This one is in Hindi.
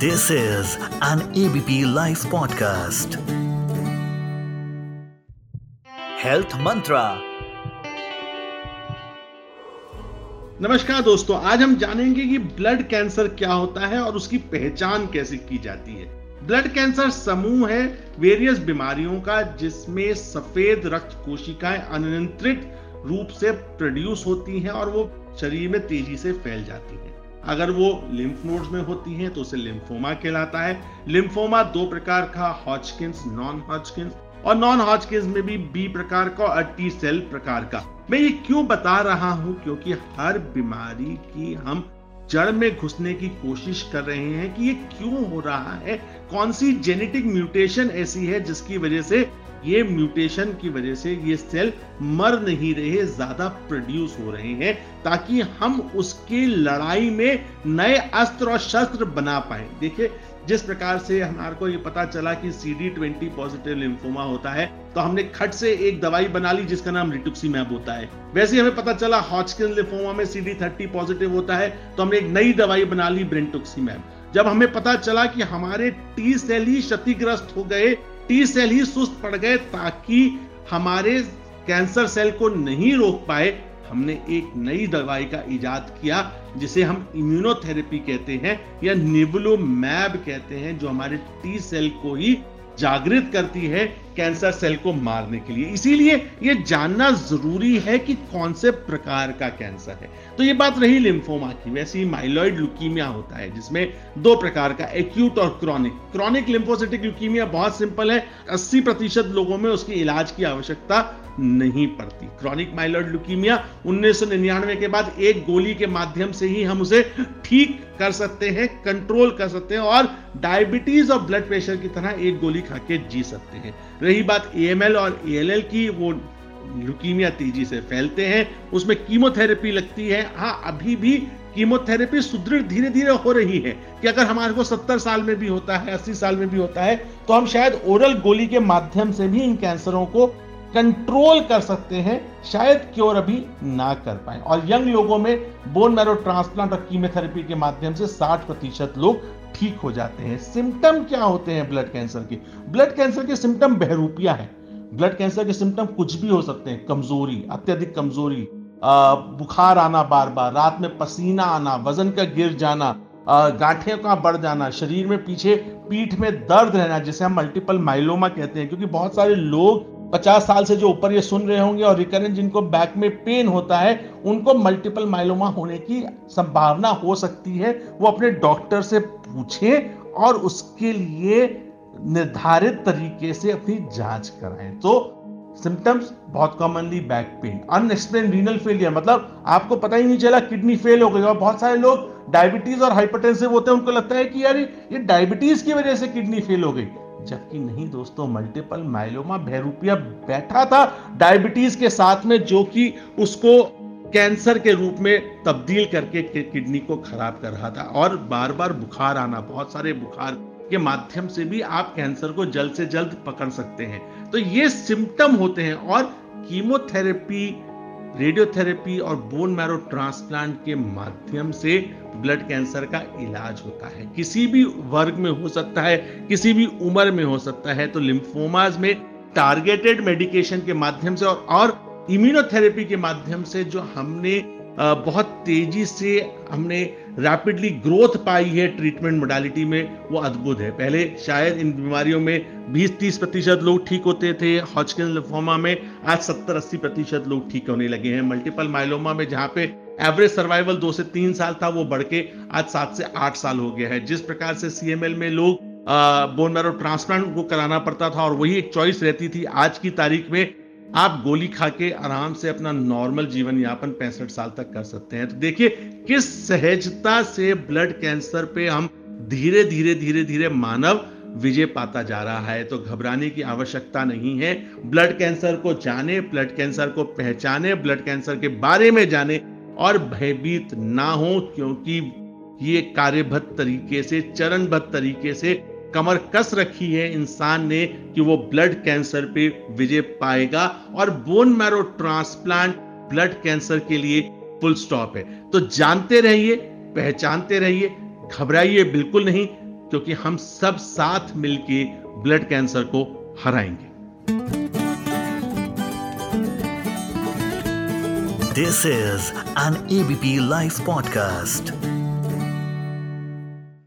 This is an ABP Life podcast. Health Mantra. नमस्कार दोस्तों, आज हम जानेंगे कि ब्लड कैंसर क्या होता है और उसकी पहचान कैसे की जाती है ब्लड कैंसर समूह है वेरियस बीमारियों का, जिसमें सफ़ेद रक्त कोशिकाएँ अनियंत्रित रूप से प्रोड्यूस होती हैं और वो शरीर में तेज़ी से फैल जाती हैं अगर वो लिम्फ नोड्स में होती हैं तो उसे लिम्फोमा कहलाता है। लिम्फोमा दो प्रकार का हॉचकिंस नॉन हॉचकिंस और नॉन हॉचकिंस में भी बी प्रकार का और टी सेल प्रकार का। मैं ये क्यों बता रहा हूँ? क्योंकि हर बीमारी की हम जड़ में घुसने की कोशिश कर रहे हैं कि ये क्यों हो रहा है। कौन सी जेनेटिक म्यूटेशन ऐसी है जिसकी वजह से ये म्यूटेशन की वजह से ये सेल मर नहीं रहे, ज़्यादा प्रोड्यूस हो रहे हैं, ताकि हम उसकी लड़ाई में नए अस्त्र और शस्त्र बना पाए। देखिए, जिस प्रकार से हमारे को ये पता चला कि C D twenty positive lymphoma होता है तो हमने खट से एक दवाई बना ली जिसका नाम रिटुक्सी रिटुक्सीमैब होता है। वैसे ही हमें पता चला हॉचकिन लिम्फोमा में सी डी थर्टी पॉजिटिव होता है तो हमने एक नई दवाई बना ली ब्रेंटुक्सीमैब जब हमें पता चला कि हमारे टी सेल ही क्षतिग्रस्त हो गए टी सेल ही सुस्त पड़ गए ताकि हमारे कैंसर सेल को नहीं रोक पाए। हमने एक नई दवाई का इजाद किया, जिसे हम इम्यूनोथेरेपी कहते हैं, या निवलोमैब कहते हैं, जो हमारे टी सेल को ही जागृत करती है। कैंसर सेल को मारने के लिए। इसीलिए यह जानना ज़रूरी है कि कौन से प्रकार का कैंसर है। तो ये बात रही लिम्फोमा की। वैसे ही माइलॉइड लुकीमिया होता है, जिसमें दो प्रकार का एक्यूट और क्रॉनिक क्रॉनिक लिम्फोसिटिक लुकीमिया बहुत सिंपल है। 80 प्रतिशत लोगों में उसके इलाज की आवश्यकता नहीं पड़ती। क्रॉनिक माइलॉइड लुकीमिया उन्नीस के बाद एक गोली के माध्यम से ही हम उसे ठीक कर सकते हैं कंट्रोल कर सकते हैं और डायबिटीज़ और ब्लड प्रेशर की तरह एक गोली खा के जी सकते हैं। रही बात एएमएल और ए की, वो ल्यूकीमिया तेज़ी से फैलते हैं, उसमें कीमोथेरेपी लगती है। हाँ अभी भी कीमोथेरेपी सुदृढ़ धीरे धीरे हो रही है कि अगर हमारे को 70 साल में भी होता है 80 साल में भी होता है तो हम शायद ओरल गोली के माध्यम से भी इन कैंसरों को कंट्रोल कर सकते हैं, शायद क्योर अभी ना कर पाए। और यंग लोगों में बोन मैरो ट्रांसप्लांट और कीमोथेरेपी के माध्यम से 60 प्रतिशत लोग ठीक हो जाते हैं। सिम्टम क्या होते हैं ब्लड कैंसर के? ब्लड कैंसर के सिम्टम बहरूपिया है। ब्लड कैंसर के सिम्टम कुछ भी हो सकते हैं। कमज़ोरी, अत्यधिक कमज़ोरी बुखार आना बार बार रात में पसीना आना, वज़न का गिर जाना गांठे का बढ़ जाना, शरीर में पीछे पीठ में दर्द रहना, जिसे हम मल्टीपल माइलोमा कहते हैं, क्योंकि बहुत सारे लोग पचास साल से जो ऊपर ये सुन रहे होंगे और रिकरेंट जिनको बैक में पेन होता है, उनको मल्टीपल माइलोमा होने की संभावना हो सकती है। वो अपने डॉक्टर से पूछें और उसके लिए निर्धारित तरीके से अपनी जाँच कराएँ। तो सिम्टम्स बहुत commonly back pain unexplained renal failure मतलब आपको पता ही नहीं चला किडनी फेल हो गई। और बहुत सारे लोग डायबिटीज़ और हाइपरटेंसिव होते हैं, उनको लगता है कि यार ये डायबिटीज़ की वजह से किडनी फेल हो गई। जबकि नहीं दोस्तों मल्टीपल माइलोमा भैरूपिया बैठा था डायबिटीज़ के साथ में, जो कि उसको कैंसर के रूप में तब्दील करके किडनी को खराब कर रहा था। और बार बार बुखार आना, बहुत सारे बुखार के माध्यम से भी आप कैंसर को जल्द से जल्द पकड़ सकते हैं। तो ये सिम्टम होते हैं और कीमोथेरेपी रेडियोथेरेपी और बोन मैरो ट्रांसप्लांट के माध्यम से ब्लड कैंसर का इलाज होता है। किसी भी वर्ग में हो सकता है किसी भी उम्र में हो सकता है तो लिम्फोमाज में टारगेटेड मेडिकेशन के माध्यम से और, और इम्यूनोथेरेपी के माध्यम से जो हमने बहुत तेज़ी से हमने रैपिडली ग्रोथ पाई है ट्रीटमेंट मोडालिटी में, वो अद्भुत है। पहले शायद इन बीमारियों में 20-30 प्रतिशत लोग ठीक होते थे हॉचकिन लिफोमा में आज 70-80 प्रतिशत लोग ठीक होने लगे हैं। मल्टीपल माइलोमा में जहाँ पे एवरेज सर्वाइवल दो से तीन साल था, वो बढ़ के आज सात से आठ साल हो गया है। जिस प्रकार से सीएमएल में लोग बोन मैरो ट्रांसप्लांट को कराना पड़ता था और वही एक चॉइस रहती थी, आज की तारीख में आप गोली खा के आराम से अपना नॉर्मल जीवन यापन पैंसठ साल तक कर सकते हैं। तो देखिए, किस सहजता से ब्लड कैंसर पे हम धीरे धीरे धीरे धीरे मानव विजय पाता जा रहा है। तो घबराने की आवश्यकता नहीं है। ब्लड कैंसर को जाने ब्लड कैंसर को पहचाने ब्लड कैंसर के बारे में जाने और भयभीत ना हो, क्योंकि ये कार्यबद्ध तरीके से, चरणबद्ध तरीके से कमर कस रखी है इंसान ने कि वो ब्लड कैंसर पे विजय पाएगा और bone marrow transplant blood cancer के लिए फुल स्टॉप है। तो जानते रहिए, पहचानते रहिए, घबराइए बिल्कुल नहीं, क्योंकि हम सब साथ मिलके ब्लड कैंसर को हराएँगे। This is an ABP live podcast